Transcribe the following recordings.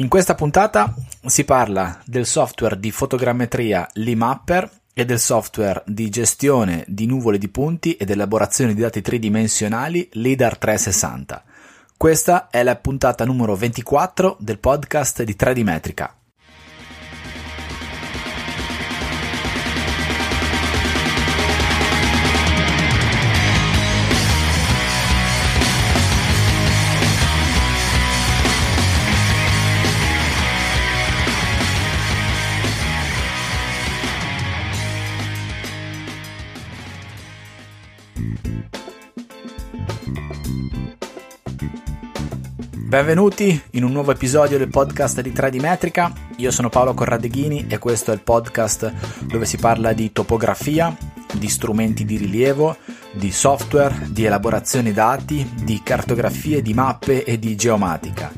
In questa puntata si parla del software di fotogrammetria Limapper e del software di gestione di nuvole di punti ed elaborazione di dati tridimensionali LIDAR 360. Questa è la puntata numero 24 del podcast di 3D Metrica. Benvenuti in un nuovo episodio del podcast di 3D Metrica. Io sono Paolo Corradeghini e questo è il podcast dove si parla di topografia, di strumenti di rilievo, di software, di elaborazione dati, di cartografie, di mappe e di geomatica.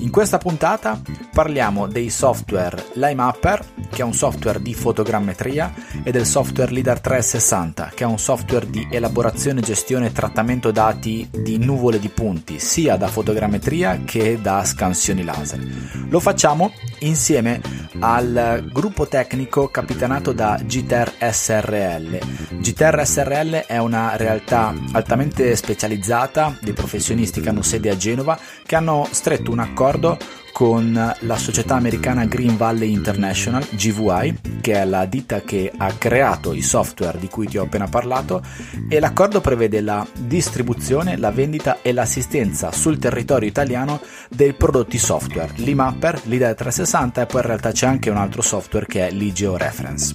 In questa puntata parliamo dei software LimeMapper, che è un software di fotogrammetria, e del software LIDAR 360, che è un software di elaborazione, gestione e trattamento dati di nuvole di punti, sia da fotogrammetria che da scansioni laser. Lo facciamo insieme al gruppo tecnico capitanato da GTER SRL. GTER SRL è una realtà altamente specializzata dei professionisti che hanno sede a Genova che hanno stretto un accordo con la società americana Green Valley International, GVI, che è la ditta che ha creato i software di cui ti ho appena parlato, e l'accordo prevede la distribuzione, la vendita e l'assistenza sul territorio italiano dei prodotti software, l'IMapper, l'IDEA 360 e poi in realtà c'è anche un altro software che è l'IGEO Reference.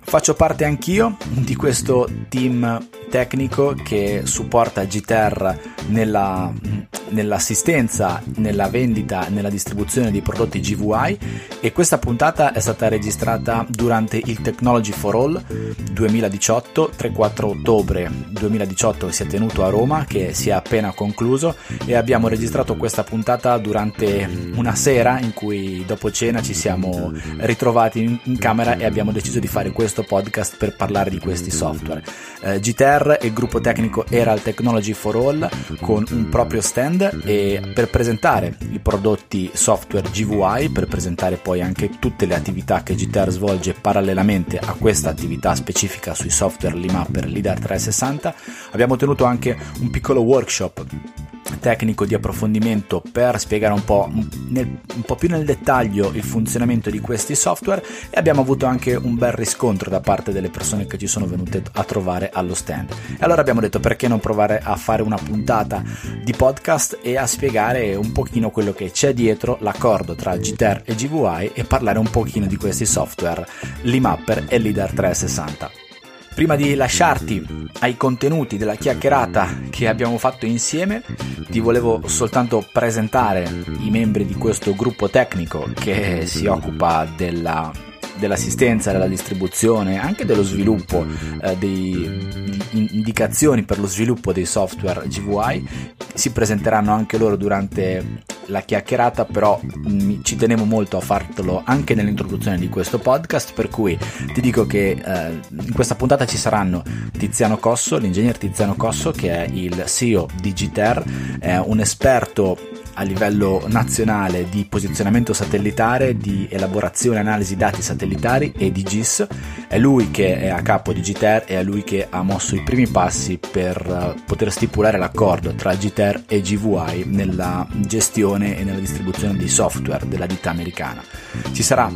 Faccio parte anch'io di questo team tecnico che supporta GTR nella, nell'assistenza, nella vendita, nella distribuzione di prodotti GVI e questa puntata è stata registrata durante il Technology for All 2018, 3-4 ottobre 2018 che si è tenuto a Roma, che si è appena concluso e abbiamo registrato questa puntata durante una sera in cui dopo cena ci siamo ritrovati in, in camera e abbiamo deciso di fare questo podcast per parlare di questi software. Eh, GTR e il gruppo tecnico era Technology for All con un proprio stand e per presentare i prodotti software GVI, per presentare poi anche tutte le attività che GTR svolge parallelamente a questa attività specifica sui software Limapper LIDAR 360, abbiamo tenuto anche un piccolo workshop tecnico di approfondimento per spiegare un po', nel, un po' più nel dettaglio il funzionamento di questi software e abbiamo avuto anche un bel riscontro da parte delle persone che ci sono venute a trovare allo stand. E allora abbiamo detto perché non provare a fare una puntata di podcast e a spiegare un pochino quello che c'è dietro l'accordo tra GTR e GVI e parlare un pochino di questi software, l'IMapper e l'IDAR 360. Prima di lasciarti ai contenuti della chiacchierata che abbiamo fatto insieme, ti volevo soltanto presentare i membri di questo gruppo tecnico che si occupa della dell'assistenza, della distribuzione, anche dello sviluppo eh, di indicazioni per lo sviluppo dei software GVI. Si presenteranno anche loro durante la chiacchierata, però mh, ci tenevo molto a fartelo anche nell'introduzione di questo podcast, per cui ti dico che eh, in questa puntata ci saranno Tiziano Cosso, l'ingegner Tiziano Cosso, che è il CEO di GTER, è un esperto a livello nazionale di posizionamento satellitare, di elaborazione e analisi dati satellitari e di GIS. È lui che è a capo di GTER e è lui che ha mosso i primi passi per eh, poter stipulare l'accordo tra GTER e GVI nella gestione e nella distribuzione di software della ditta americana. Ci sarà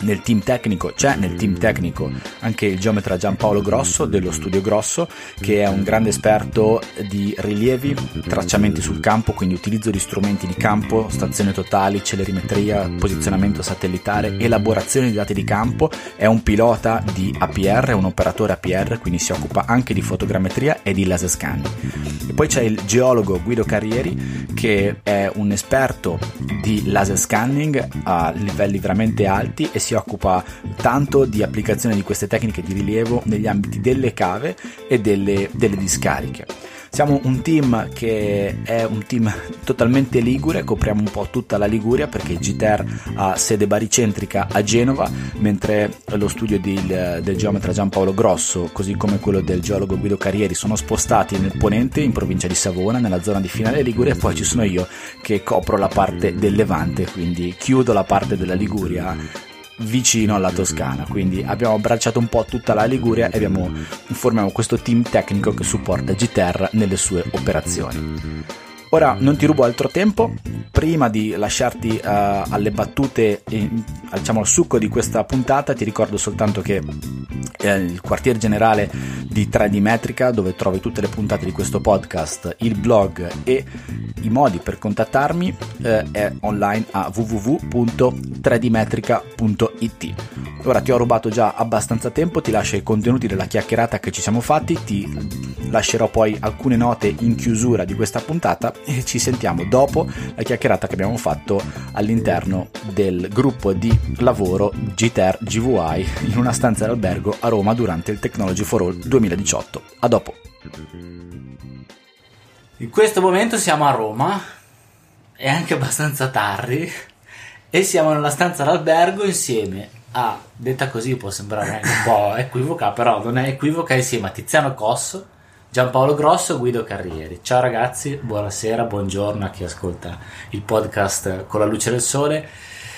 nel team tecnico, c'è nel team tecnico anche il geometra Giampaolo Grosso dello Studio Grosso, che è un grande esperto di rilievi, tracciamenti sul campo, quindi utilizzo di strumenti di campo, stazioni totali, celerimetria, posizionamento satellitare, elaborazione di dati di campo, è un pilota di APR, è un operatore APR, quindi si occupa anche di fotogrammetria e di laser scanning. E poi c'è il geologo Guido Carrieri che è un esperto di laser scanning a livelli veramente alti e si occupa tanto di applicazione di queste tecniche di rilievo negli ambiti delle cave e delle, delle discariche. Siamo un team che è un team totalmente ligure, copriamo un po' tutta la Liguria perché GTR ha sede baricentrica a Genova, mentre lo studio del, del geometra Giampaolo Grosso, così come quello del geologo Guido Carrieri, sono spostati nel Ponente, in provincia di Savona, nella zona di Finale Liguria, e poi ci sono io che copro la parte del Levante, quindi chiudo la parte della Liguria vicino alla Toscana. Quindi abbiamo abbracciato un po' tutta la Liguria e abbiamo, formiamo questo team tecnico che supporta GTR nelle sue operazioni. Ora non ti rubo altro tempo, prima di lasciarti uh, alle battute, in, diciamo al succo di questa puntata, ti ricordo soltanto che eh, il quartier generale di 3D Metrica, dove trovi tutte le puntate di questo podcast, il blog e i modi per contattarmi, eh, è online a www.3dmetrica.it. Ora ti ho rubato già abbastanza tempo, ti lascio i contenuti della chiacchierata che ci siamo fatti, ti lascerò poi alcune note in chiusura di questa puntata e ci sentiamo dopo la chiacchierata che abbiamo fatto all'interno del gruppo di lavoro GTR GVI in una stanza d'albergo a Roma durante il Technology for All 2018. A dopo. In questo momento siamo a Roma, è anche abbastanza tardi e siamo nella stanza d'albergo insieme a, detta così può sembrare un po' equivoca, però non è equivoca, insieme a Tiziano Cosso Giampaolo Grosso, Guido Carrieri. Ciao ragazzi, buonasera, buongiorno a chi ascolta il podcast con la luce del sole.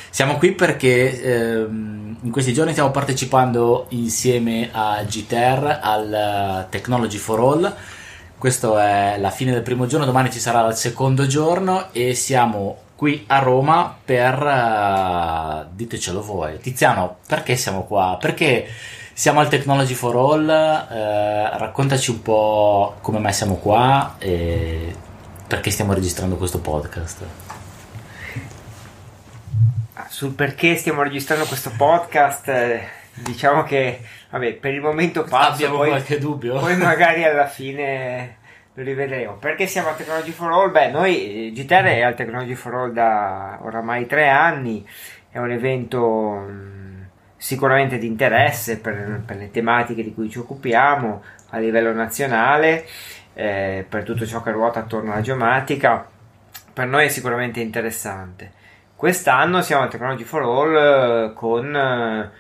Siamo qui perché ehm, in questi giorni stiamo partecipando insieme a GTR al Technology for All. Questa è la fine del primo giorno, domani ci sarà il secondo giorno e siamo qui a Roma per... Uh, ditecelo voi. Tiziano, perché siamo qua? Perché siamo al Technology for All, eh, raccontaci un po' come mai siamo qua e perché stiamo registrando questo podcast. Ah, sul perché stiamo registrando questo podcast, eh, diciamo che vabbè, per il momento passo, abbiamo poi, qualche dubbio. Poi magari alla fine lo rivedremo. Perché siamo al Technology for All? Beh, noi eh, GTR è al Technology for All da oramai tre anni, è un evento mm, sicuramente di interesse per, per, le tematiche di cui ci occupiamo a livello nazionale, eh, per tutto ciò che ruota attorno alla geomatica, per noi è sicuramente interessante. Quest'anno siamo al Technology for All eh, con, eh,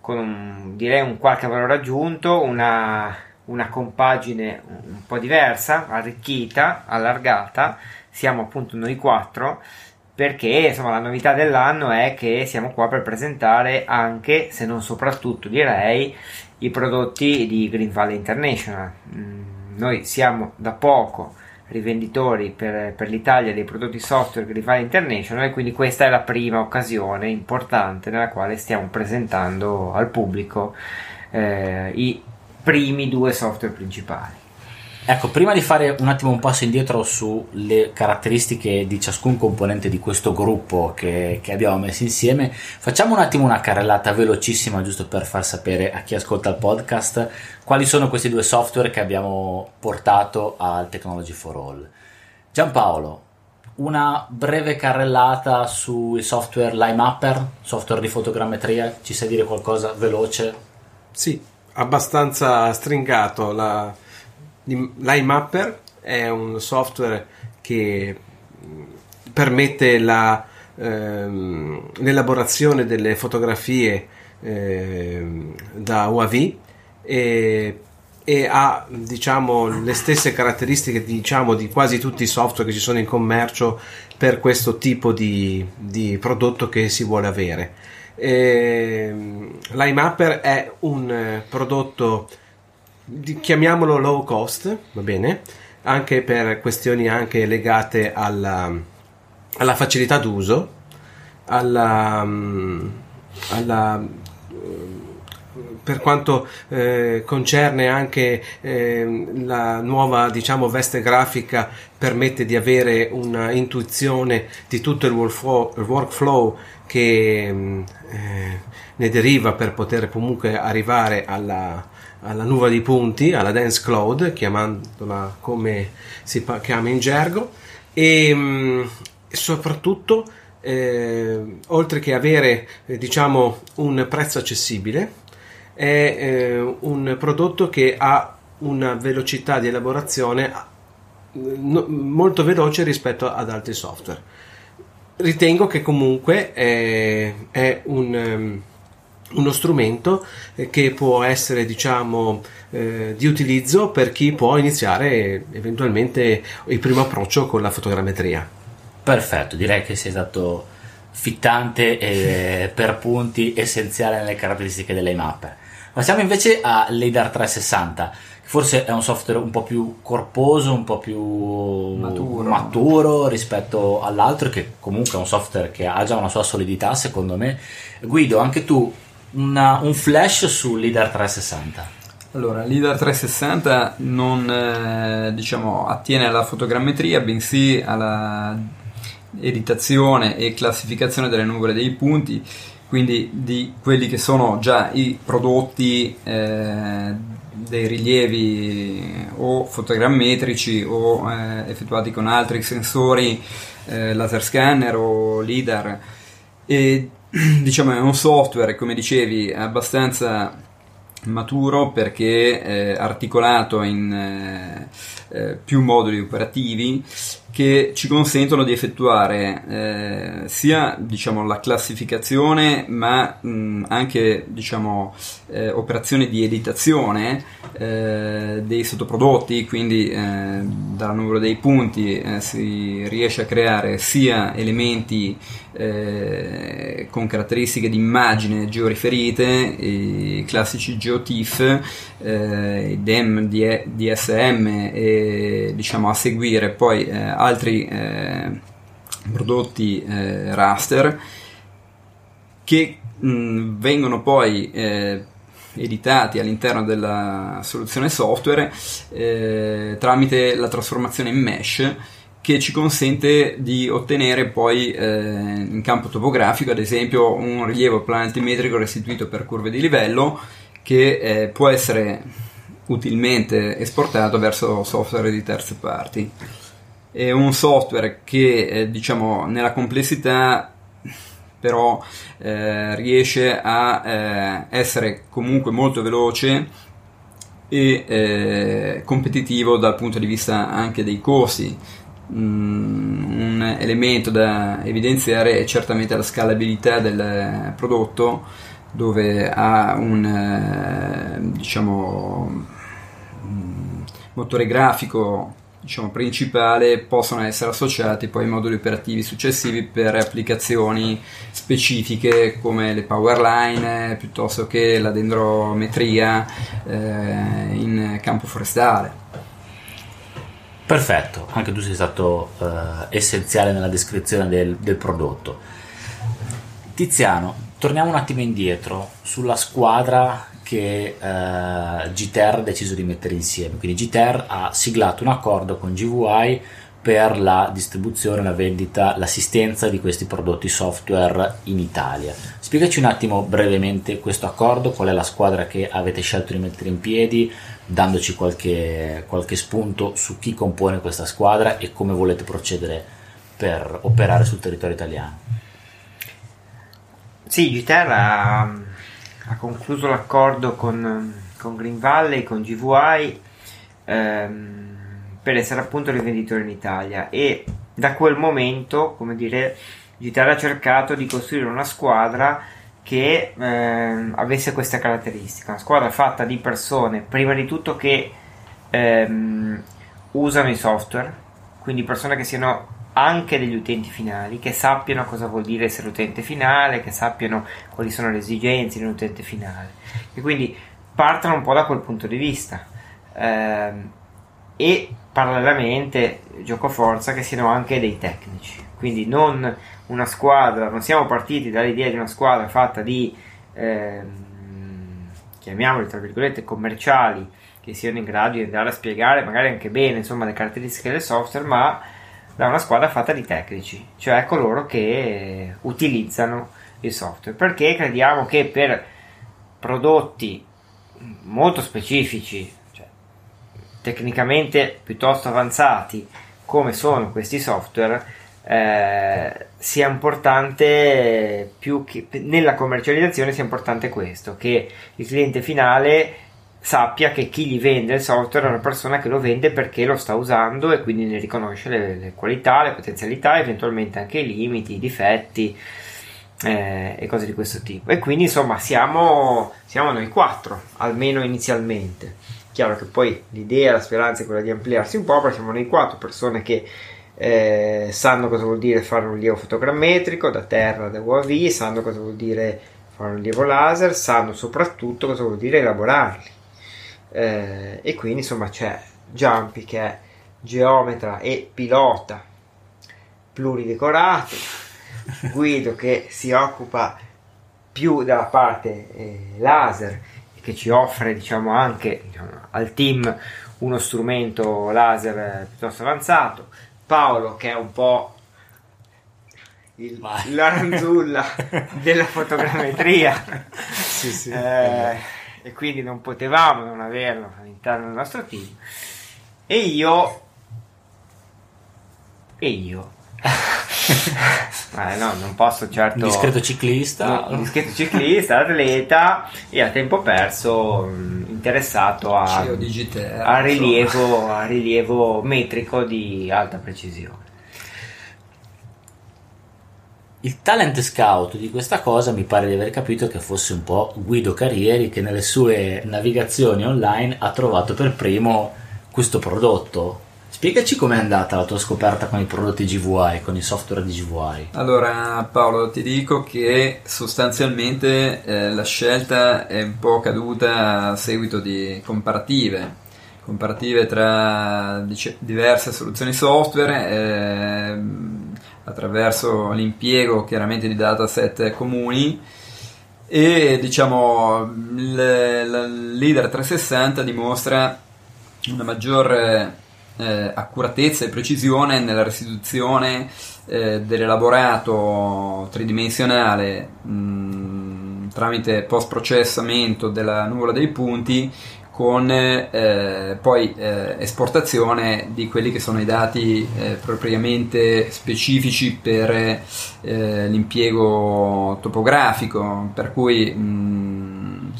con un, direi un qualche valore aggiunto, una, una compagine un po' diversa, arricchita, allargata, siamo appunto noi quattro perché insomma la novità dell'anno è che siamo qua per presentare anche, se non soprattutto direi, i prodotti di Green Valley International. Mm, noi siamo da poco rivenditori per, per, l'Italia dei prodotti software Green Valley International e quindi questa è la prima occasione importante nella quale stiamo presentando al pubblico eh, i primi due software principali. Ecco, prima di fare un attimo un passo indietro sulle caratteristiche di ciascun componente di questo gruppo che, che, abbiamo messo insieme, facciamo un attimo una carrellata velocissima giusto per far sapere a chi ascolta il podcast quali sono questi due software che abbiamo portato al Technology for All. Giampaolo, una breve carrellata sui software LimeMapper, software di fotogrammetria, ci sai dire qualcosa veloce? Sì, abbastanza stringato. La L'iMapper è un software che permette la, ehm, l'elaborazione delle fotografie ehm, da UAV e, e, ha diciamo, le stesse caratteristiche diciamo, di quasi tutti i software che ci sono in commercio per questo tipo di, di prodotto che si vuole avere. E, L'iMapper è un prodotto chiamiamolo low cost, va bene, anche per questioni anche legate alla, alla facilità d'uso, alla, alla per quanto eh, concerne anche eh, la nuova diciamo, veste grafica permette di avere una intuizione di tutto il workflow, che eh, ne deriva per poter comunque arrivare alla, alla nuvola di punti, alla Dance Cloud, chiamandola come si chiama in gergo, e mh, soprattutto, eh, oltre che avere eh, diciamo un prezzo accessibile, è eh, un prodotto che ha una velocità di elaborazione no, molto veloce rispetto ad altri software. Ritengo che comunque è, è un, um, uno strumento che può essere diciamo eh, di utilizzo per chi può iniziare eventualmente il primo approccio con la fotogrammetria. Perfetto, direi che sei stato fittante e per punti essenziale nelle caratteristiche dell'IMAP. Passiamo invece a LiDAR 360, che forse è un software un po' più corposo, un po' più Maturo. maturo rispetto all'altro, che comunque è un software che ha già una sua solidità, secondo me. Guido, anche tu una- un flash su LiDAR 360. Allora, l'IDAR 360 non eh, diciamo, attiene alla fotogrammetria, bensì alla editazione e classificazione delle nuvole dei punti, quindi di quelli che sono già i prodotti eh, dei rilievi o fotogrammetrici o eh, effettuati con altri sensori, eh, laser scanner o LIDAR. E diciamo è un software, come dicevi, abbastanza maturo perché eh, articolato in eh, eh, più moduli operativi che ci consentono di effettuare eh, sia diciamo, la classificazione ma mh, anche diciamo, eh, operazioni di editazione eh, dei sottoprodotti quindi eh, dal numero dei punti eh, si riesce a creare sia elementi eh, con caratteristiche di immagine georiferite i classici GeoTIFF i DEM, DSM e diciamo a seguire poi altri eh, prodotti eh, raster che mh, vengono poi eh, editati all'interno della soluzione software eh, tramite la trasformazione in mesh che ci consente di ottenere poi eh, in campo topografico ad esempio un rilievo planetimetrico restituito per curve di livello che eh, può essere utilmente esportato verso software di terze parti è un software che eh, diciamo nella complessità però eh, riesce a eh, essere comunque molto veloce e eh, competitivo dal punto di vista anche dei costi. Mm, un elemento da evidenziare è certamente la scalabilità del prodotto dove ha un eh, diciamo mm, motore grafico diciamo, principale possono essere associati poi moduli operativi successivi per applicazioni specifiche come le power line piuttosto che la dendrometria eh, in campo forestale. Perfetto, anche tu sei stato eh, essenziale nella descrizione del, del prodotto. Tiziano, torniamo un attimo indietro sulla squadra che eh, GTR ha deciso di mettere insieme. Quindi GTR ha siglato un accordo con GVI per la distribuzione, la vendita, l'assistenza di questi prodotti software in Italia. Spiegaci un attimo brevemente questo accordo, qual è la squadra che avete scelto di mettere in piedi, dandoci qualche, qualche spunto su chi compone questa squadra e come volete procedere per operare sul territorio italiano. Sì, GTR ha, ha concluso l'accordo con, con Green Valley, con GVI ehm, per essere appunto rivenditore in Italia. E da quel momento, come dire, GTR ha cercato di costruire una squadra che ehm, avesse questa caratteristica, una squadra fatta di persone, prima di tutto che ehm, usano i software, quindi persone che siano anche degli utenti finali, che sappiano cosa vuol dire essere utente finale, che sappiano quali sono le esigenze di un utente finale, e quindi partono un po' da quel punto di vista. Ehm, e parallelamente gioco forza che siano anche dei tecnici, quindi non una squadra, non siamo partiti dall'idea di una squadra fatta di ehm, chiamiamoli tra virgolette commerciali che siano in grado di andare a spiegare magari anche bene insomma le caratteristiche del software, ma da una squadra fatta di tecnici, cioè coloro che utilizzano il software, perché crediamo che per prodotti molto specifici, cioè tecnicamente piuttosto avanzati come sono questi software, eh, sia importante più che nella commercializzazione sia importante questo, che il cliente finale sappia che chi gli vende il software è una persona che lo vende perché lo sta usando e quindi ne riconosce le, le qualità, le potenzialità, eventualmente anche i limiti, i difetti eh, e cose di questo tipo. E quindi insomma siamo, siamo noi quattro, almeno inizialmente. Chiaro che poi l'idea, la speranza è quella di ampliarsi un po', però siamo noi quattro persone che eh, sanno cosa vuol dire fare un rilievo fotogrammetrico da terra, da UAV, sanno cosa vuol dire fare un rilievo laser, sanno soprattutto cosa vuol dire elaborarli. Eh, e quindi insomma c'è Jumpy che è geometra e pilota pluridecorato, Guido che si occupa più della parte eh, laser e che ci offre diciamo anche diciamo, al team uno strumento laser eh, piuttosto avanzato, Paolo che è un po' il, Vai. la ranzulla della fotogrammetria Sì, sì. eh, e quindi non potevamo non averlo all'interno del nostro team e io e io Ma no, non posso certo Un discreto ciclista. un discreto ciclista, atleta e a tempo perso mh, interessato a, Digiterra, a rilievo, a rilievo metrico di alta precisione. Il talent scout di questa cosa mi pare di aver capito che fosse un po' Guido Carrieri che nelle sue navigazioni online ha trovato per primo questo prodotto. Spiegaci com'è andata la tua scoperta con i prodotti GVI, con i software di GVI. Allora Paolo ti dico che sostanzialmente eh, la scelta è un po' caduta a seguito di comparative, comparative tra dice- diverse soluzioni software ehm, attraverso l'impiego chiaramente di dataset comuni e diciamo il, leader 360 dimostra una maggiore eh, accuratezza e precisione nella restituzione eh, dell'elaborato tridimensionale mh, tramite post processamento della nuvola dei punti con eh, poi eh, esportazione di quelli che sono i dati eh, propriamente specifici per eh, l'impiego topografico per cui mh,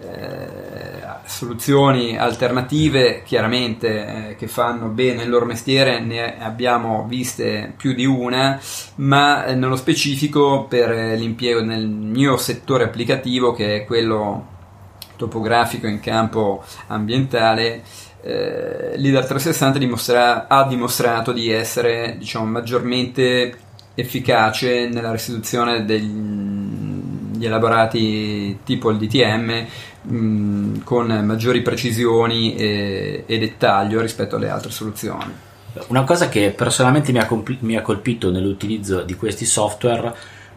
eh, soluzioni alternative chiaramente eh, che fanno bene il loro mestiere ne abbiamo viste più di una ma eh, nello specifico per eh, l'impiego nel mio settore applicativo che è quello topografico in campo ambientale eh, l'IDAR 360 dimostra- ha dimostrato di essere diciamo maggiormente efficace nella restituzione degli elaborati tipo il DTM mh, con maggiori precisioni e, e dettaglio rispetto alle altre soluzioni. Una cosa che personalmente mi ha, compl- mi ha colpito nell'utilizzo di questi software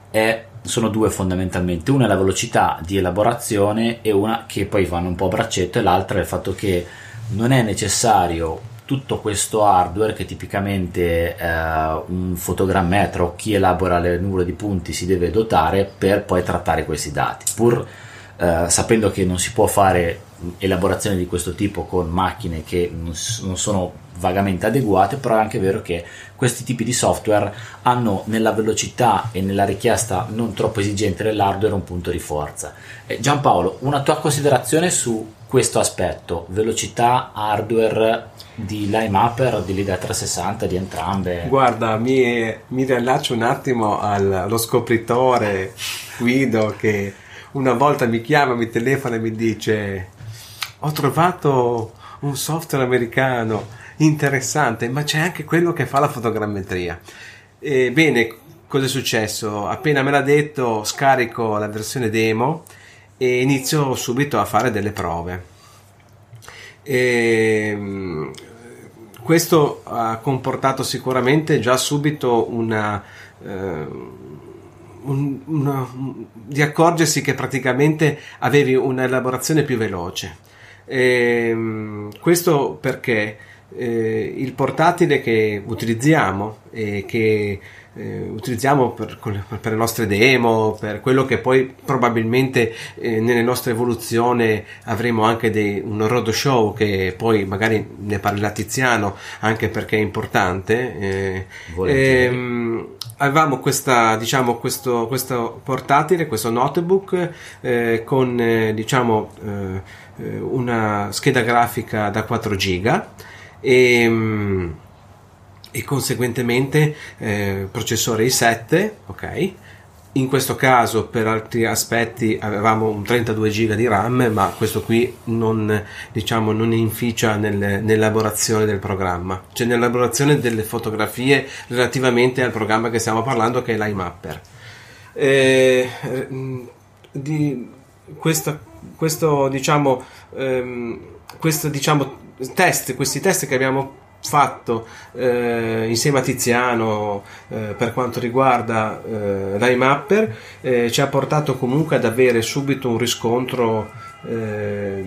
è, sono due fondamentalmente. Una è la velocità di elaborazione e una che poi vanno un po' a braccetto e l'altra è il fatto che non è necessario tutto questo hardware che tipicamente eh, un fotogrammetro o chi elabora le nuvole di punti si deve dotare per poi trattare questi dati. Pur eh, sapendo che non si può fare elaborazione di questo tipo con macchine che non, sono vagamente adeguate, però è anche vero che questi tipi di software hanno nella velocità e nella richiesta non troppo esigente dell'hardware un punto di forza. Eh, Giampaolo, una tua considerazione su questo aspetto, velocità, hardware di LimeMapper, di Lida 360, di entrambe? Guarda, mi, mi riallaccio un attimo al- allo scopritore Guido che una volta mi chiama, mi telefona e mi dice ho trovato un software americano interessante, ma c'è anche quello che fa la fotogrammetria. E bene, cosa è successo? Appena me l'ha detto, scarico la versione demo e inizio subito a fare delle prove. E, questo ha comportato sicuramente già subito una, eh, un- una- di accorgersi che praticamente avevi un'elaborazione più veloce. Ehm, questo perché eh, il portatile che utilizziamo e che eh, utilizziamo per, per, le nostre demo, per quello che poi probabilmente eh, nelle nostre evoluzioni avremo anche dei, un roadshow che poi magari ne parlerà Tiziano anche perché è importante. Eh, ehm, avevamo questa, diciamo, questo, questo portatile, questo notebook eh, con eh, diciamo, eh, una scheda grafica da 4 giga e mm, e conseguentemente eh, processore i7, ok? In questo caso per altri aspetti avevamo un 32 GB di RAM, ma questo qui non, diciamo, non inficia nel, nell'elaborazione del programma, cioè nell'elaborazione delle fotografie relativamente al programma che stiamo parlando che è l'iMapper. Eh, di questa, questo diciamo, ehm, questo diciamo test, questi test che abbiamo fatto eh, insieme a Tiziano eh, per quanto riguarda eh, l'iMapper eh, ci ha portato comunque ad avere subito un riscontro eh,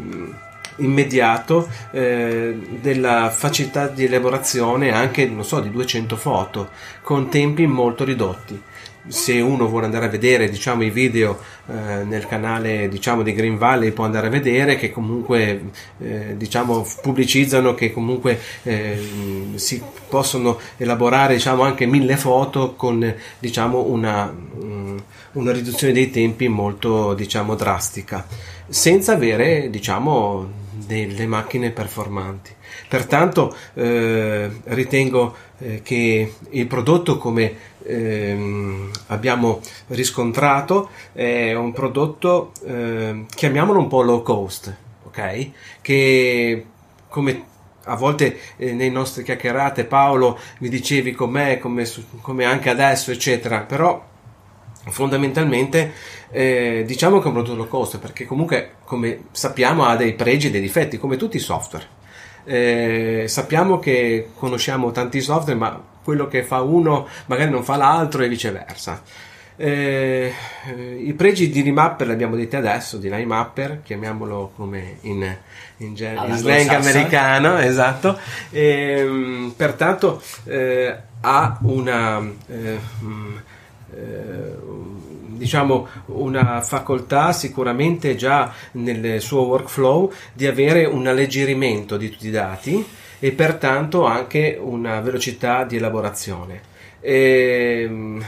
immediato eh, della facilità di elaborazione anche so di 200 foto con tempi molto ridotti se uno vuole andare a vedere diciamo, i video eh, nel canale diciamo, di Green Valley può andare a vedere che comunque eh, diciamo, pubblicizzano che comunque eh, si possono elaborare diciamo, anche mille foto con diciamo, una, una, riduzione dei tempi molto diciamo, drastica senza avere delle macchine performanti. Pertanto eh, ritengo eh, che il prodotto come ehm, abbiamo riscontrato è un prodotto eh, chiamiamolo un po' low cost ok? Che come a volte eh, nei nostri chiacchierate Paolo mi dicevi com'è come, come anche adesso eccetera però fondamentalmente eh, diciamo che è un prodotto low cost perché comunque come sappiamo ha dei pregi e dei difetti come tutti i software. Eh, sappiamo che conosciamo tanti software, ma quello che fa uno magari non fa l'altro e viceversa. Eh, I pregi di Remapper li abbiamo detti adesso, di Mapper, chiamiamolo come in, in, in slang americano, esatto. E, ehm, pertanto eh, ha una, eh, mm, eh, diciamo, una facoltà sicuramente già nel suo workflow di avere un alleggerimento di tutti i dati e pertanto anche una velocità di elaborazione. E, mm,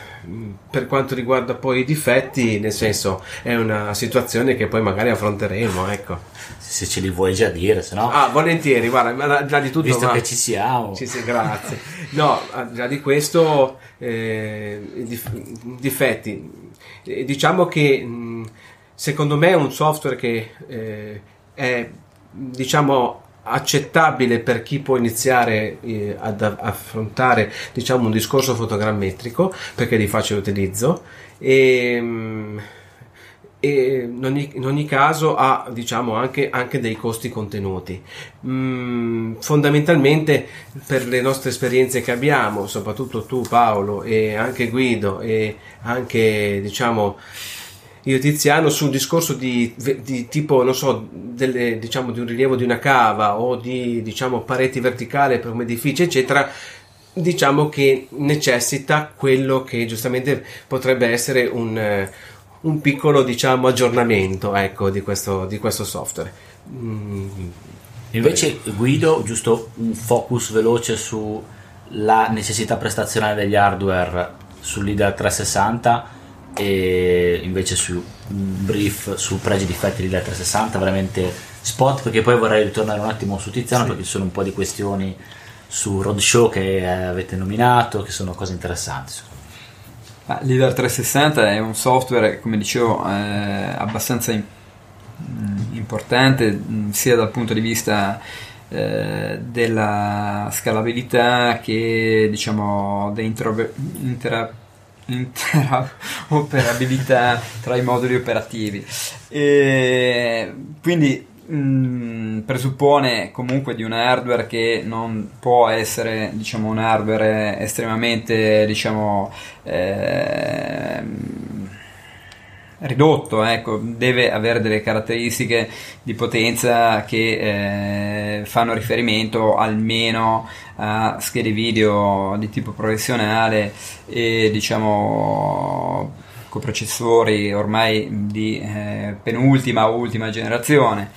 per quanto riguarda poi i difetti, nel senso, è una situazione che poi magari affronteremo. Ecco. Se ce li vuoi già dire, se no. Ah, volentieri, guarda, già di tutto. Visto ma... che ci siamo. Sì, sì, grazie. No, già di questo, eh, difetti diciamo che secondo me è un software che eh, è diciamo accettabile per chi può iniziare eh, ad affrontare diciamo un discorso fotogrammetrico perché di facile utilizzo. E, e in, ogni, in, ogni, caso ha diciamo anche, anche dei costi contenuti. Mm, fondamentalmente per le nostre esperienze che abbiamo soprattutto tu Paolo e anche Guido e anche diciamo io Tiziano su un discorso di, di tipo non so delle, diciamo di un rilievo di una cava o di diciamo pareti verticali per un edificio eccetera diciamo che necessita quello che giustamente potrebbe essere un, un piccolo diciamo aggiornamento ecco di questo, di questo software mm. invece Guido giusto un focus veloce sulla necessità prestazionale degli hardware sull'IDEA 360 e invece su un brief su pregi difetti dell'IDEA 360 veramente spot perché poi vorrei ritornare un attimo su Tiziano sì. perché ci sono un po' di questioni su Roadshow che avete nominato che sono cose interessanti ah, L'IDEA 360 è un software come dicevo eh, abbastanza in, mm, importante mm, sia dal punto di vista eh, della scalabilità che diciamo dell'interoperabilità tra i moduli operativi. E quindi mh, mm, presuppone comunque di un hardware che non può essere diciamo un hardware estremamente diciamo eh, ridotto, ecco, deve avere delle caratteristiche di potenza che eh, fanno riferimento almeno a schede video di tipo professionale e diciamo coprocessori ormai di eh, penultima o ultima generazione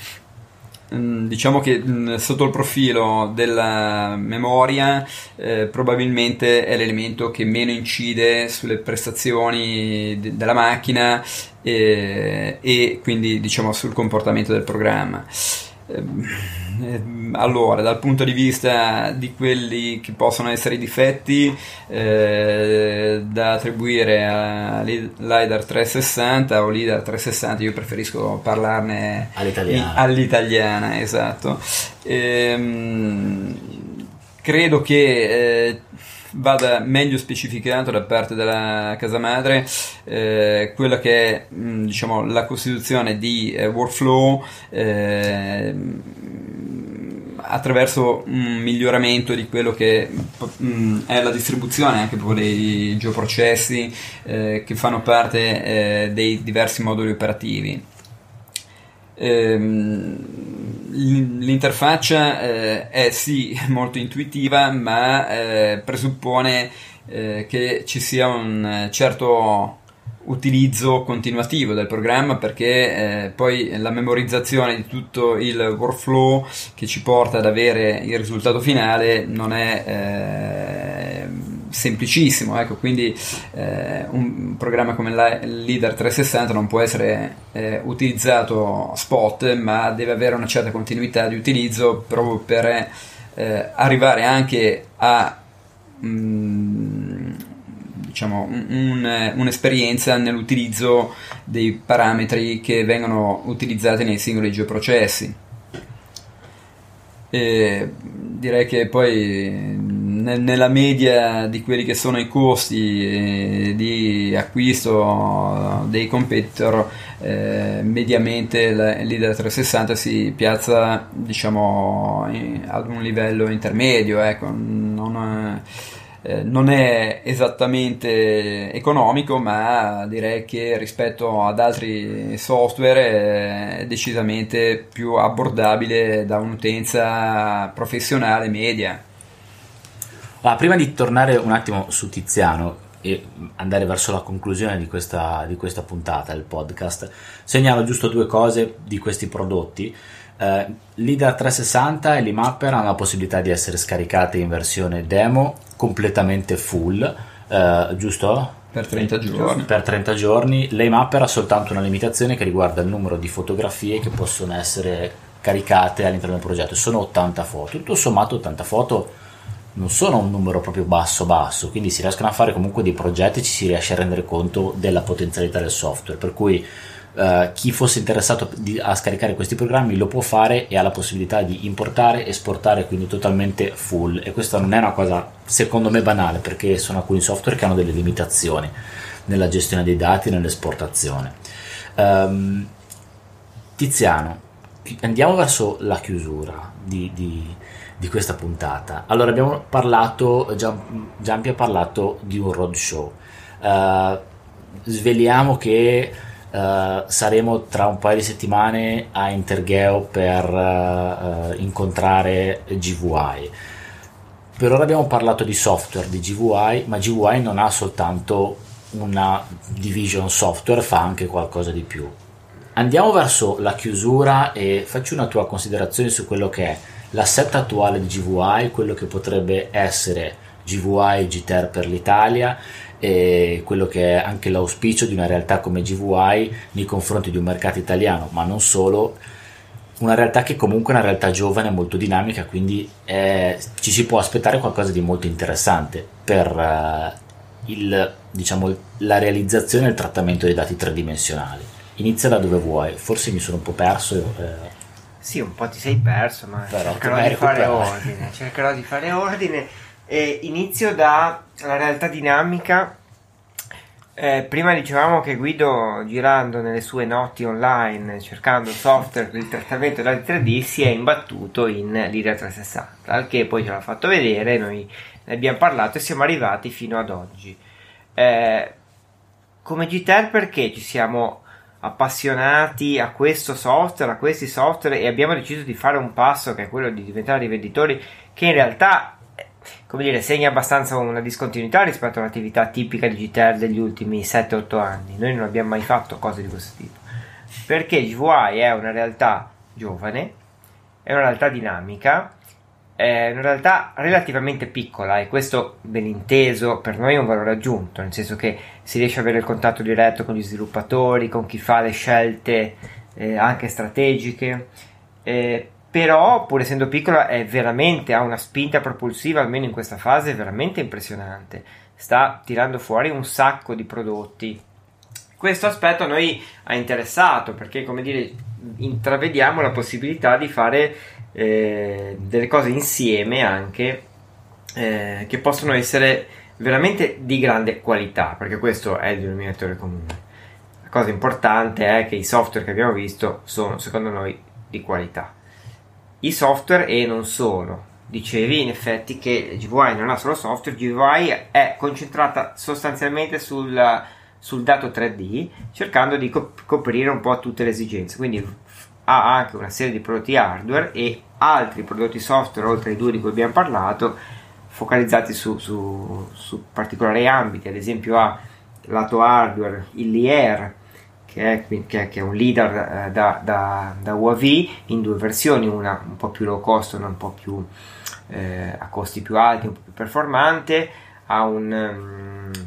diciamo che mm, sotto il profilo della memoria eh, probabilmente è l'elemento che meno incide sulle prestazioni de- della macchina eh, e quindi diciamo sul comportamento del programma. Ehm, ehm, allora, dal punto di vista di quelli che possono essere i difetti eh, da attribuire a LiDAR 360 o LiDAR 360, io preferisco parlarne all'italiana, all'italiana esatto. Ehm, credo che eh, vada meglio specificato da parte della casa madre eh, quella che è mh, diciamo, la costituzione di eh, workflow eh, attraverso un miglioramento di quello che mh, è la distribuzione anche proprio dei geoprocessi eh, che fanno parte eh, dei diversi moduli operativi. Ehm, l'interfaccia eh, è sì molto intuitiva, ma eh, presuppone eh, che ci sia un certo utilizzo continuativo del programma perché eh, poi la memorizzazione di tutto il workflow che ci porta ad avere il risultato finale non è eh, semplicissimo ecco quindi eh, un programma come Leader 360 non può essere eh, utilizzato spot ma deve avere una certa continuità di utilizzo proprio per eh, arrivare anche a mh, mm, diciamo, un, un'esperienza nell'utilizzo dei parametri che vengono utilizzati nei singoli geoprocessi. E direi che poi nella media di quelli che sono i costi eh, di acquisto dei competitor eh, mediamente l'Ida 360 si piazza diciamo ad un livello intermedio ecco, non, eh, non è esattamente economico, ma direi che rispetto ad altri software è decisamente più abbordabile da un'utenza professionale media. Ma prima di tornare un attimo su Tiziano e andare verso la conclusione di questa, di questa puntata del podcast, segnalo giusto due cose di questi prodotti. Uh, L'IDA 360 e l'IMapper hanno la possibilità di essere scaricate in versione demo completamente full, uh, giusto? Per 30 giorni. Per 30 giorni. L'IMapper ha soltanto una limitazione che riguarda il numero di fotografie che possono essere caricate all'interno del progetto. Sono 80 foto. Tutto sommato 80 foto non sono un numero proprio basso basso, quindi si riescono a fare comunque dei progetti e ci si riesce a rendere conto della potenzialità del software. Per cui Uh, chi fosse interessato di, a scaricare questi programmi lo può fare e ha la possibilità di importare, esportare quindi totalmente full e questa non è una cosa secondo me banale perché sono alcuni software che hanno delle limitazioni nella gestione dei dati e nell'esportazione um, Tiziano andiamo verso la chiusura di, di, di questa puntata allora abbiamo parlato Giampi ha parlato di un roadshow uh, sveliamo che Uh, saremo tra un paio di settimane a Intergeo per uh, incontrare GVI. Per ora abbiamo parlato di software di GVI, ma GVI non ha soltanto una division software, fa anche qualcosa di più. Andiamo verso la chiusura e faccio una tua considerazione su quello che è l'assetto attuale di GVI, quello che potrebbe essere GVI GTR per l'Italia e quello che è anche l'auspicio di una realtà come GVI nei confronti di un mercato italiano, ma non solo, una realtà che comunque è una realtà giovane, molto dinamica, quindi è, ci si può aspettare qualcosa di molto interessante per uh, il, diciamo, la realizzazione e il trattamento dei dati tridimensionali. Inizia da dove vuoi, forse mi sono un po' perso. Eh. Sì, un po' ti sei perso, ma Però cercherò di fare ordine. Cercherò di fare ordine e inizio dalla realtà dinamica. Eh, prima dicevamo che Guido, girando nelle sue notti online, cercando software per il trattamento dati 3D, si è imbattuto in Lyria 360, al che poi ce l'ha fatto vedere, noi ne abbiamo parlato e siamo arrivati fino ad oggi. Eh, come GTR perché ci siamo appassionati a questo software, a questi software e abbiamo deciso di fare un passo che è quello di diventare rivenditori che in realtà eh, come dire, segna abbastanza una discontinuità rispetto all'attività tipica di GTR degli ultimi 7-8 anni. Noi non abbiamo mai fatto cose di questo tipo. Perché GVI è una realtà giovane, è una realtà dinamica, è una realtà relativamente piccola e questo ben inteso per noi è un valore aggiunto, nel senso che si riesce ad avere il contatto diretto con gli sviluppatori, con chi fa le scelte eh, anche strategiche, eh, però pur essendo piccola è veramente, ha una spinta propulsiva, almeno in questa fase, veramente impressionante, sta tirando fuori un sacco di prodotti. Questo aspetto a noi ha interessato perché, come dire, intravediamo la possibilità di fare eh, delle cose insieme anche eh, che possono essere veramente di grande qualità, perché questo è il denominatore comune. La cosa importante è che i software che abbiamo visto sono, secondo noi, di qualità. I software e non solo. Dicevi in effetti che GVI non ha solo software, GVI è concentrata sostanzialmente sul, sul dato 3D, cercando di cop- coprire un po' tutte le esigenze. Quindi ha anche una serie di prodotti hardware e altri prodotti software, oltre ai due di cui abbiamo parlato, focalizzati su, su, su particolari ambiti, ad esempio ha lato hardware il Lier, che è, che è, un leader eh, da, da, da, UAV in due versioni, una un po' più low cost, una un po' più eh, a costi più alti, un po' più performante, ha un, um,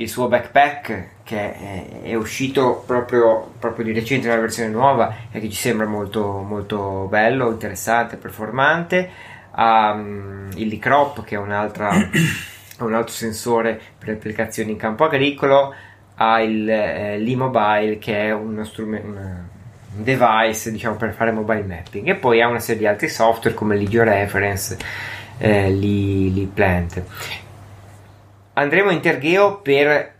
il suo backpack che è, uscito proprio, proprio, di recente nella versione nuova e che ci sembra molto, molto bello, interessante, performante. Ha um, il Licrop che è un altro sensore per applicazioni in campo agricolo. Ha il eh, l'e-mobile che è uno strumento, un device diciamo, per fare mobile mapping e poi ha una serie di altri software come l'Igio Reference, eh, l'e-plant andremo in Tergeo per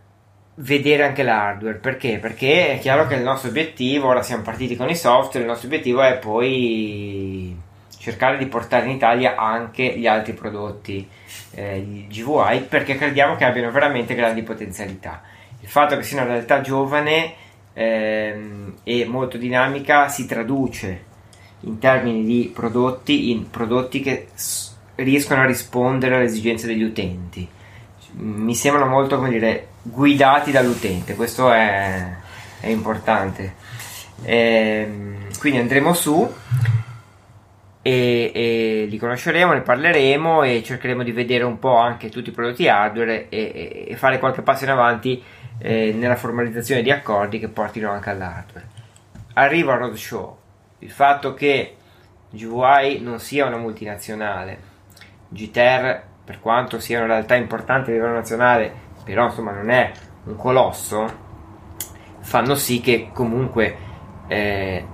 vedere anche l'hardware perché? Perché è chiaro che il nostro obiettivo, ora siamo partiti con i software, il nostro obiettivo è poi cercare di portare in Italia anche gli altri prodotti eh, GVI perché crediamo che abbiano veramente grandi potenzialità. Il fatto che sia una realtà giovane ehm, e molto dinamica si traduce in termini di prodotti in prodotti che s- riescono a rispondere alle esigenze degli utenti mi sembrano molto come dire guidati dall'utente. Questo è, è importante. E, ehm, quindi andremo su e, e, li conosceremo, ne parleremo e cercheremo di vedere un po' anche tutti i prodotti hardware e, e fare qualche passo in avanti eh, nella formalizzazione di accordi che portino anche all'hardware. Arriva Roadshow, il fatto che GVI non sia una multinazionale, GTR per quanto sia una realtà importante a livello nazionale, però insomma non è un colosso, fanno sì che comunque, eh,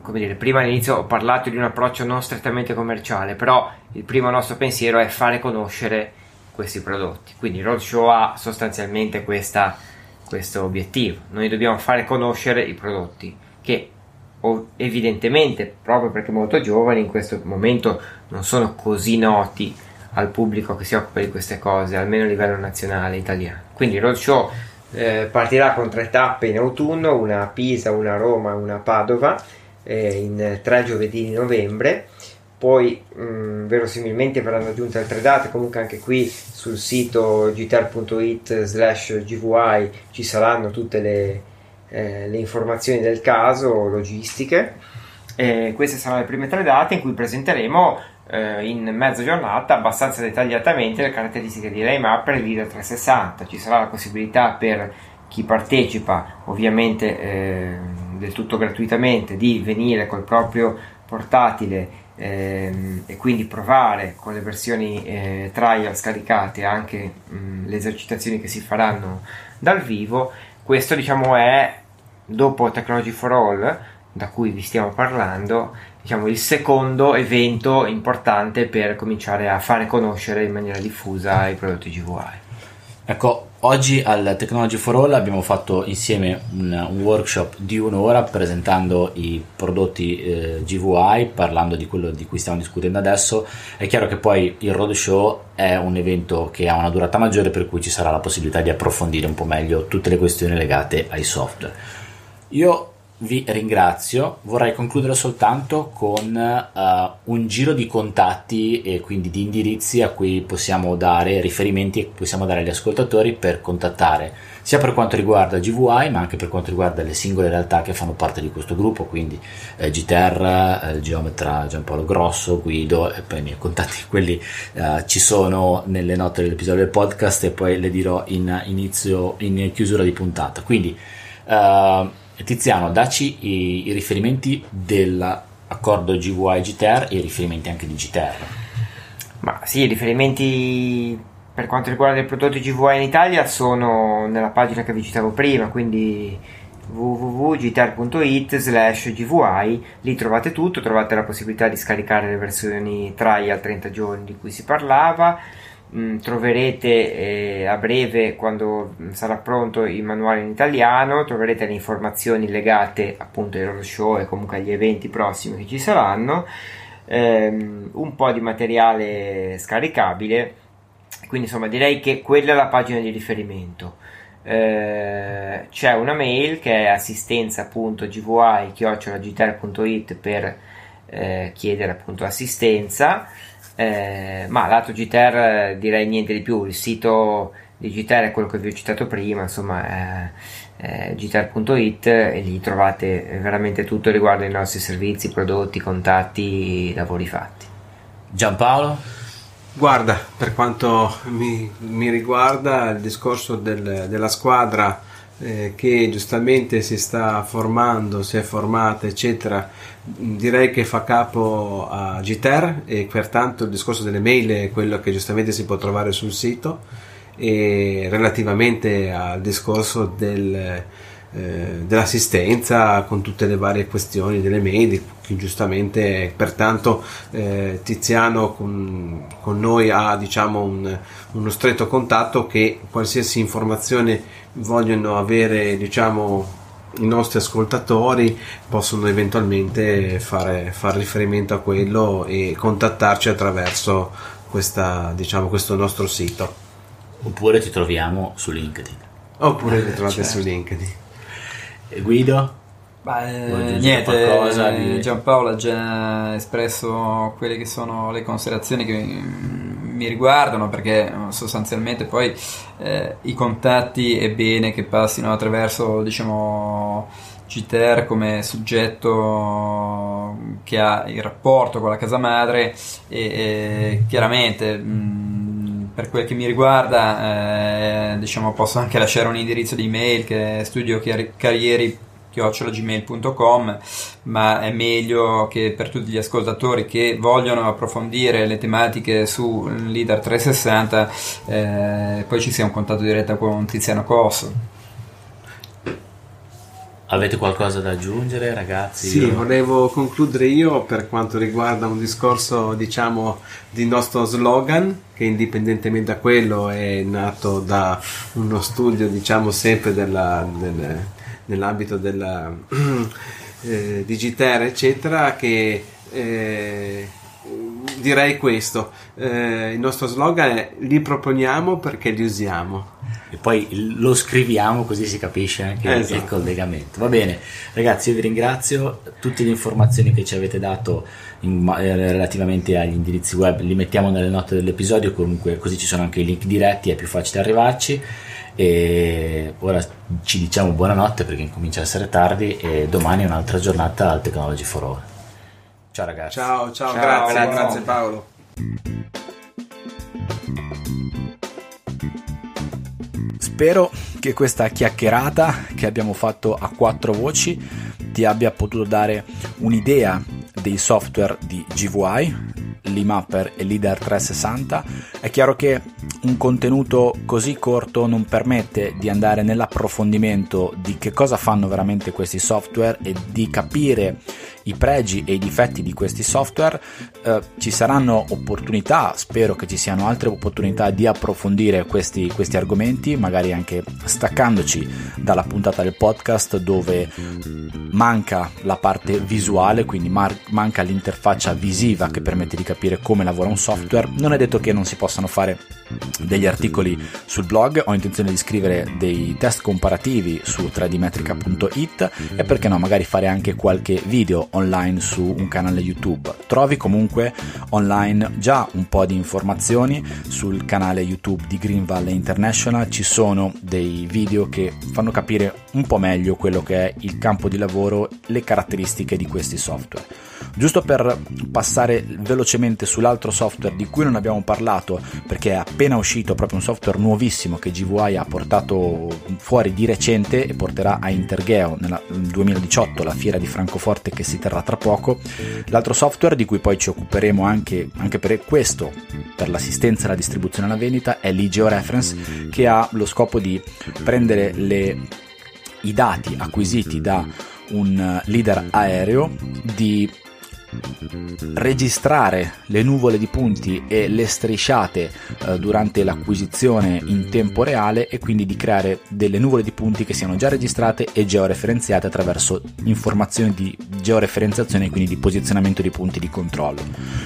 come dire, prima all'inizio ho parlato di un approccio non strettamente commerciale, però il primo nostro pensiero è fare conoscere questi prodotti. Quindi Roadshow ha sostanzialmente questa, questo obiettivo. Noi dobbiamo fare conoscere i prodotti che evidentemente, proprio perché molto giovani, in questo momento non sono così noti al pubblico che si occupa di queste cose, almeno a livello nazionale italiano. Quindi il roadshow eh, partirà con tre tappe in autunno, una a Pisa, una a Roma e una a Padova, eh, in tre giovedì di novembre. Poi mh, mm, verosimilmente verranno aggiunte altre date, comunque anche qui sul sito gtr.it slash gvi ci saranno tutte le, eh, le informazioni del caso, logistiche. Eh, queste saranno le prime tre date in cui presenteremo eh, in mezza giornata abbastanza dettagliatamente le caratteristiche di Raymapper e Leader 360. Ci sarà la possibilità per chi partecipa, ovviamente eh, del tutto gratuitamente, di venire col proprio portatile ehm, e quindi provare con le versioni eh, trial scaricate anche mh, le esercitazioni che si faranno dal vivo. Questo diciamo è dopo Technology for All da cui vi stiamo parlando diciamo, il secondo evento importante per cominciare a fare conoscere in maniera diffusa i prodotti GVI. Ecco, oggi al Technology for All abbiamo fatto insieme un, workshop di un'ora presentando i prodotti eh, GVI, parlando di quello di cui stiamo discutendo adesso. È chiaro che poi il roadshow è un evento che ha una durata maggiore per cui ci sarà la possibilità di approfondire un po' meglio tutte le questioni legate ai software. Io vi ringrazio, vorrei concludere soltanto con uh, un giro di contatti e quindi di indirizzi a cui possiamo dare riferimenti che possiamo dare agli ascoltatori per contattare sia per quanto riguarda GVI ma anche per quanto riguarda le singole realtà che fanno parte di questo gruppo, quindi eh, GTR, eh, geometra Giampaolo Grosso, Guido e poi i miei contatti, quelli eh, ci sono nelle note dell'episodio del podcast e poi le dirò in inizio, in chiusura di puntata. Quindi uh, Tiziano, dacci i, i riferimenti dell'accordo GVI GTR e i riferimenti anche di GTR. Ma sì, i riferimenti per quanto riguarda i prodotti GVI in Italia sono nella pagina che vi citavo prima, quindi www.gtr.it slash gvi lì trovate tutto, trovate la possibilità di scaricare le versioni trial 30 giorni di cui si parlava Mm, troverete eh, a breve quando sarà pronto il manuale in italiano troverete le informazioni legate appunto ai loro show e comunque agli eventi prossimi che ci saranno ehm, un po' di materiale scaricabile. Quindi insomma direi che quella è la pagina di riferimento. Eh, c'è una mail che è assistenza appunto gvi chiocciolagtr.it per eh, chiedere appunto assistenza eh, ma lato GTR eh, direi niente di più, il sito di GTR è quello che vi ho citato prima, insomma è, è gtr.it e lì trovate veramente tutto riguardo ai nostri servizi, prodotti, contatti, lavori fatti. Giampaolo? Guarda, per quanto mi, mi riguarda il discorso del, della squadra eh, che giustamente si sta formando, si è formata, eccetera, direi che fa capo a GTER e pertanto il discorso delle mail è quello che giustamente si può trovare sul sito e relativamente al discorso del, eh, dell'assistenza con tutte le varie questioni delle mail che giustamente pertanto eh, Tiziano con, con, noi ha diciamo un, uno stretto contatto che qualsiasi informazione vogliono avere diciamo i nostri ascoltatori possono eventualmente fare, fare riferimento a quello e contattarci attraverso questa, diciamo, questo nostro sito. Oppure ti troviamo su LinkedIn. Oppure li trovate certo. su LinkedIn. E Guido? Beh, niente, di... Giampaolo ha già espresso quelle che sono le considerazioni che mi riguardano perché sostanzialmente poi eh, i contatti è bene che passino attraverso diciamo GTR come soggetto che ha il rapporto con la casa madre e, e chiaramente mh, per quel che mi riguarda eh, diciamo posso anche lasciare un indirizzo di email che è studio carrieri chiocciolagmail.com ma è meglio che per tutti gli ascoltatori che vogliono approfondire le tematiche su Leader 360 eh, poi ci sia un contatto diretto con Tiziano Cosso Avete qualcosa da aggiungere, ragazzi? Sì, io... volevo concludere io per quanto riguarda un discorso, diciamo, di nostro slogan, che indipendentemente da quello è nato da uno studio, diciamo, sempre della, del, nell'ambito della eh, digitale, eccetera, che eh, direi questo. Eh, il nostro slogan è li proponiamo perché li usiamo. E poi lo scriviamo così si capisce anche esatto. il collegamento. Va bene, ragazzi, io vi ringrazio. Tutte le informazioni che ci avete dato in, eh, relativamente agli indirizzi web li mettiamo nelle note dell'episodio, comunque così ci sono anche i link diretti, è più facile arrivarci. E ora ci diciamo buonanotte perché comincia a essere tardi e domani è un'altra giornata al Technology for All. Ciao ragazzi. Ciao, ciao, ciao grazie, grazie, grazie Paolo. Spero che questa chiacchierata che abbiamo fatto a quattro voci ti abbia potuto dare un'idea dei software di GVI, l'IMapper e l'IDER 360. È chiaro che un contenuto così corto non permette di andare nell'approfondimento di che cosa fanno veramente questi software e di capire i pregi e i difetti di questi software. Eh, ci saranno opportunità, spero che ci siano altre opportunità di approfondire questi, questi argomenti, magari anche staccandoci dalla puntata del podcast dove manca la parte visuale, quindi mar- manca l'interfaccia visiva che permette di capire come lavora un software. Non è detto che non si possano fare degli articoli sul blog, ho intenzione di scrivere dei test comparativi su 3dmetrica.it e perché no, magari fare anche qualche video online su un canale YouTube. Trovi comunque online già un po' di informazioni sul canale YouTube di Green Valley International, ci sono dei video che fanno capire un po' meglio quello che è il campo di lavoro, le caratteristiche di questi software. Giusto per passare velocemente sull'altro software di cui non abbiamo parlato, perché è appena uscito proprio un software nuovissimo che GVI ha portato fuori di recente e porterà a Intergeo nel 2018, la fiera di Francoforte che si terrà tra poco. L'altro software di cui poi ci occuperemo anche, anche per questo, per l'assistenza e la distribuzione alla vendita, è l'IGEO Reference che ha lo scopo di prendere le, i dati acquisiti da un leader aereo di registrare le nuvole di punti e le strisciate eh, durante l'acquisizione in tempo reale e quindi di creare delle nuvole di punti che siano già registrate e georeferenziate attraverso informazioni di georeferenziazione e quindi di posizionamento di punti di controllo.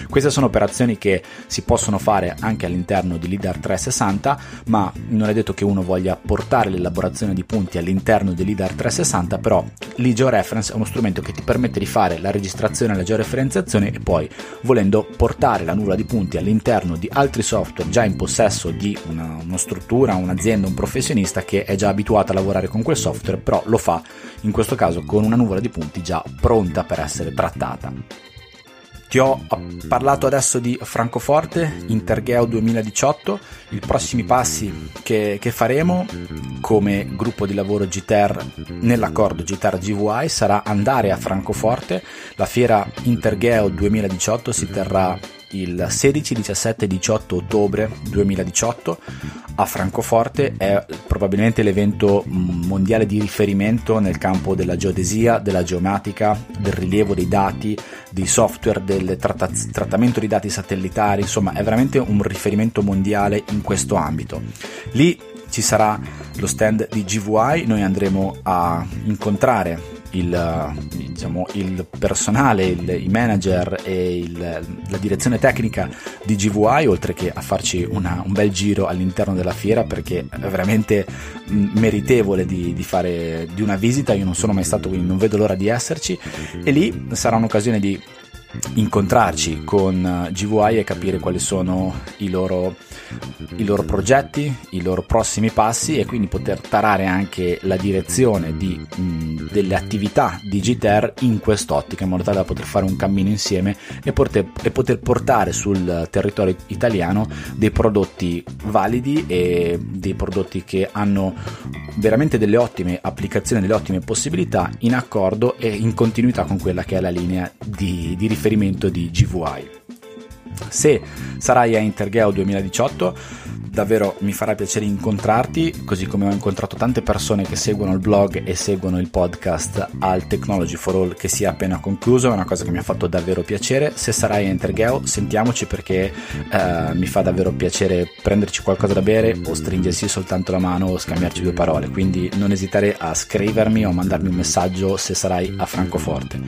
Queste sono operazioni che si possono fare anche all'interno di LIDAR 360, ma non è detto che uno voglia portare l'elaborazione di punti all'interno di LIDAR 360, però l'e-georeference è uno strumento che ti permette di fare la registrazione e la georeferenziazione differenziazione e poi volendo portare la nuvola di punti all'interno di altri software già in possesso di una, una struttura, un'azienda, un professionista che è già abituato a lavorare con quel software, però lo fa in questo caso con una nuvola di punti già pronta per essere trattata. Ti ho parlato adesso di Francoforte, Intergeo 2018, i prossimi passi che, che, faremo come gruppo di lavoro GTR nell'accordo GTR GVI sarà andare a Francoforte, la fiera Intergeo 2018 si terrà il 16, 17 e 18 ottobre 2018 a Francoforte. È probabilmente l'evento mondiale di riferimento nel campo della geodesia, della geomatica, del rilievo dei dati, dei software, del tratta- trattamento di dati satellitari, insomma è veramente un riferimento mondiale in questo ambito. Lì ci sarà lo stand di GVI, noi andremo a incontrare il, diciamo, il personale, il, i manager e il, la direzione tecnica di GVI, oltre che a farci una, un bel giro all'interno della fiera, perché è veramente meritevole di, di, fare di una visita. Io non sono mai stato, quindi non vedo l'ora di esserci. E lì sarà un'occasione di incontrarci con GVI e capire quali sono i loro i loro progetti, i loro prossimi passi e quindi poter tarare anche la direzione di, mh, delle attività di GTR in quest'ottica in modo tale da poter fare un cammino insieme e poter, e poter portare sul territorio italiano dei prodotti validi e dei prodotti che hanno veramente delle ottime applicazioni, delle ottime possibilità in accordo e in continuità con quella che è la linea di, di riferimento di GVI. Se sarai a Intergeo 2018 davvero mi farà piacere incontrarti, così come ho incontrato tante persone che seguono il blog e seguono il podcast al Technology for All che si è appena concluso, è una cosa che mi ha fatto davvero piacere. Se sarai a Intergeo, sentiamoci perché eh, mi fa davvero piacere prenderci qualcosa da bere o stringersi soltanto la mano o scambiarci due parole, quindi non esitare a scrivermi o mandarmi un messaggio se sarai a Francoforte.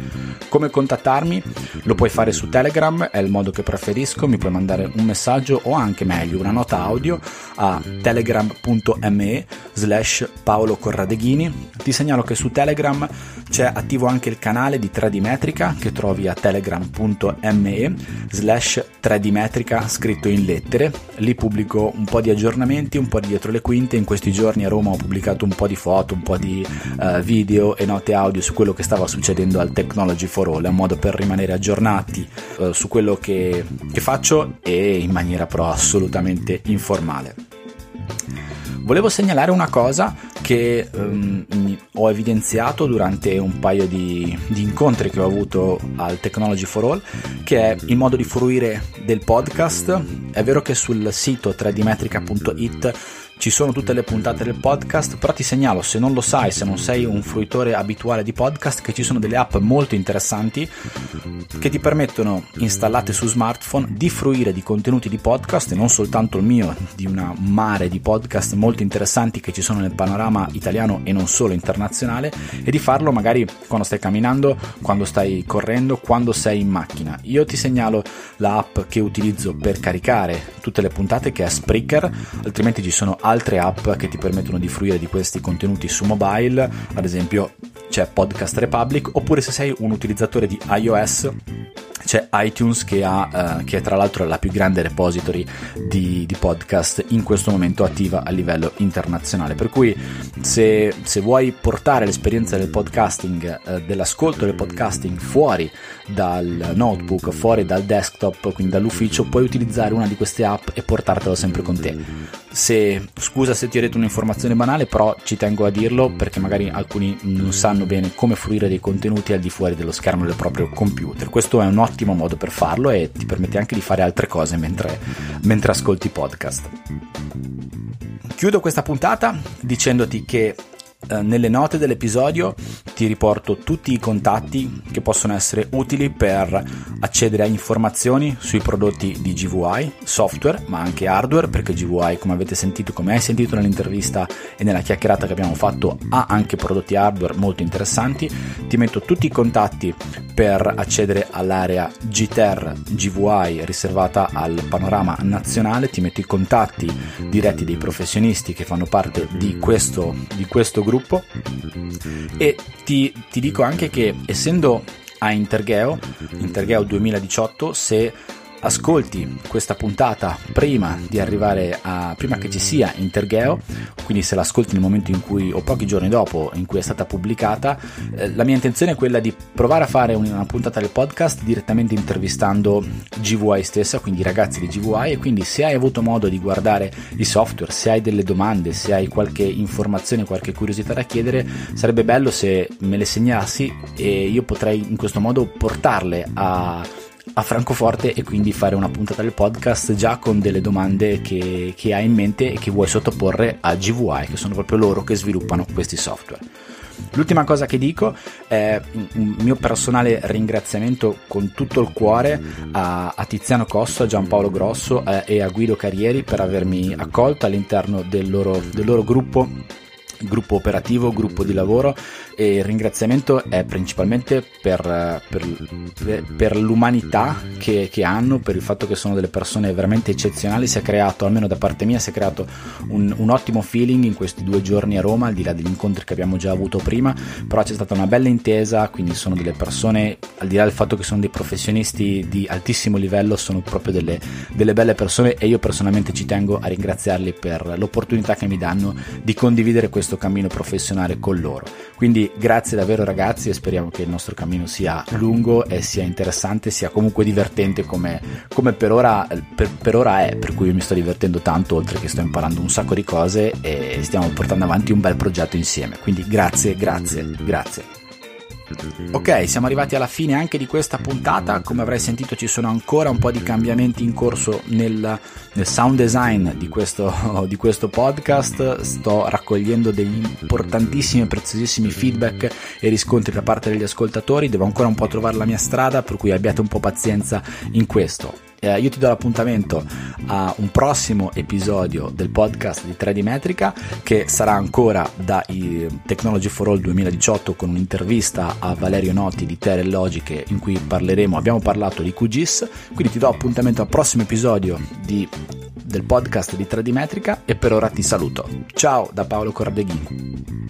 Come contattarmi? Lo puoi fare su Telegram, è il modo che preferisco, mi puoi mandare un messaggio o anche meglio una nota audio a telegram.me slash Paolo Corradeghini. Ti segnalo che su Telegram c'è attivo anche il canale di 3D Metrica che trovi a telegram.me slash 3D Metrica scritto in lettere. Lì pubblico un po' di aggiornamenti, un po' di dietro le quinte. In questi giorni a Roma ho pubblicato un po' di foto, un po' di uh, video e note audio su quello che stava succedendo al Technology for All. È un modo per rimanere aggiornati uh, su quello che, che faccio e in maniera però assolutamente informata male. Volevo segnalare una cosa che um, ho evidenziato durante un paio di, di, incontri che ho avuto al Technology for All, che è il modo di fruire del podcast. È vero che sul sito 3dmetrica.it ci sono tutte le puntate del podcast, però ti segnalo, se non lo sai, se non sei un fruitore abituale di podcast, che ci sono delle app molto interessanti che ti permettono, installate su smartphone, di fruire di contenuti di podcast, e non soltanto il mio, di una mare di podcast molto interessanti che ci sono nel panorama italiano e non solo internazionale, e di farlo magari quando stai camminando, quando stai correndo, quando sei in macchina. Io ti segnalo l'app che utilizzo per caricare tutte le puntate che è Spreaker, altrimenti ci sono altre app che ti permettono di fruire di questi contenuti su mobile, ad esempio c'è Podcast Republic, oppure se sei un utilizzatore di iOS c'è iTunes che, ha, uh, che è tra l'altro la più grande repository di, di, podcast in questo momento attiva a livello internazionale. Per cui se, se vuoi portare l'esperienza del podcasting, uh, dell'ascolto del podcasting fuori dal notebook, fuori dal desktop, quindi dall'ufficio, puoi utilizzare una di queste app e portartelo sempre con te. Se, scusa se ti ho detto un'informazione banale, però ci tengo a dirlo perché magari alcuni non sanno bene come fruire dei contenuti al di fuori dello schermo del proprio computer. Questo è un ottimo modo per farlo e ti permette anche di fare altre cose mentre, mentre ascolti podcast. Chiudo questa puntata dicendoti che nelle note dell'episodio ti riporto tutti i contatti che possono essere utili per accedere a informazioni sui prodotti di GVI, software ma anche hardware, perché GVI come avete sentito, come hai sentito nell'intervista e nella chiacchierata che abbiamo fatto, ha anche prodotti hardware molto interessanti. Ti metto tutti i contatti per accedere all'area GTER GVI riservata al panorama nazionale, ti metto i contatti diretti dei professionisti che fanno parte di questo, di questo gruppo. E ti, ti dico anche che essendo a Intergeo, Intergeo 2018, se ascolti questa puntata prima a prima che ci sia Intergeo, quindi se l'ascolti nel momento in cui o pochi giorni dopo in cui è stata pubblicata, eh, la mia intenzione è quella di provare a fare una puntata del podcast direttamente intervistando GVI stessa, quindi i ragazzi di GVI e quindi se hai avuto modo di guardare i software, se hai delle domande, se hai qualche informazione, qualche curiosità da chiedere, sarebbe bello se me le segnassi e io potrei in questo modo portarle a a Francoforte e quindi fare una puntata del podcast già con delle domande che, che hai in mente e che vuoi sottoporre a GVI, che sono proprio loro che sviluppano questi software. L'ultima cosa che dico è un mio personale ringraziamento con tutto il cuore a, a Tiziano Cosso, a Giampaolo Grosso eh, e a Guido Carrieri per avermi accolto all'interno del loro, del loro gruppo gruppo operativo, gruppo di lavoro e il ringraziamento è principalmente per, per, per l'umanità che, che, hanno, per il fatto che sono delle persone veramente eccezionali, si è creato, almeno da parte mia, si è creato un, un ottimo feeling in questi due giorni a Roma, al di là degli incontri che abbiamo già avuto prima, però c'è stata una bella intesa, quindi sono delle persone, al di là del fatto che sono dei professionisti di altissimo livello, sono proprio delle, delle belle persone. E io personalmente ci tengo a ringraziarli per l'opportunità che mi danno di condividere questo cammino professionale con loro. Quindi grazie davvero ragazzi e speriamo che il nostro cammino sia lungo e sia interessante, sia comunque divertente come, come per, ora, per, per ora è, per cui io mi sto divertendo tanto oltre che sto imparando un sacco di cose e stiamo portando avanti un bel progetto insieme. Quindi grazie, grazie, grazie. Ok, siamo arrivati alla fine anche di questa puntata. Come avrai sentito, ci sono ancora un po' di cambiamenti in corso nel, nel sound design di questo, di questo, podcast. Sto raccogliendo degli importantissimi e preziosissimi feedback e riscontri da parte degli ascoltatori. Devo ancora un po' trovare la mia strada, per cui abbiate un po' pazienza in questo. Eh, io ti do l'appuntamento a un prossimo episodio del podcast di 3D Metrica che sarà ancora da Technology for All 2018 con un'intervista a Valerio Notti di Terre Logiche in cui parleremo, abbiamo parlato di QGIS, quindi ti do appuntamento al prossimo episodio di, del podcast di 3D Metrica e per ora ti saluto. Ciao da Paolo Cordeghini.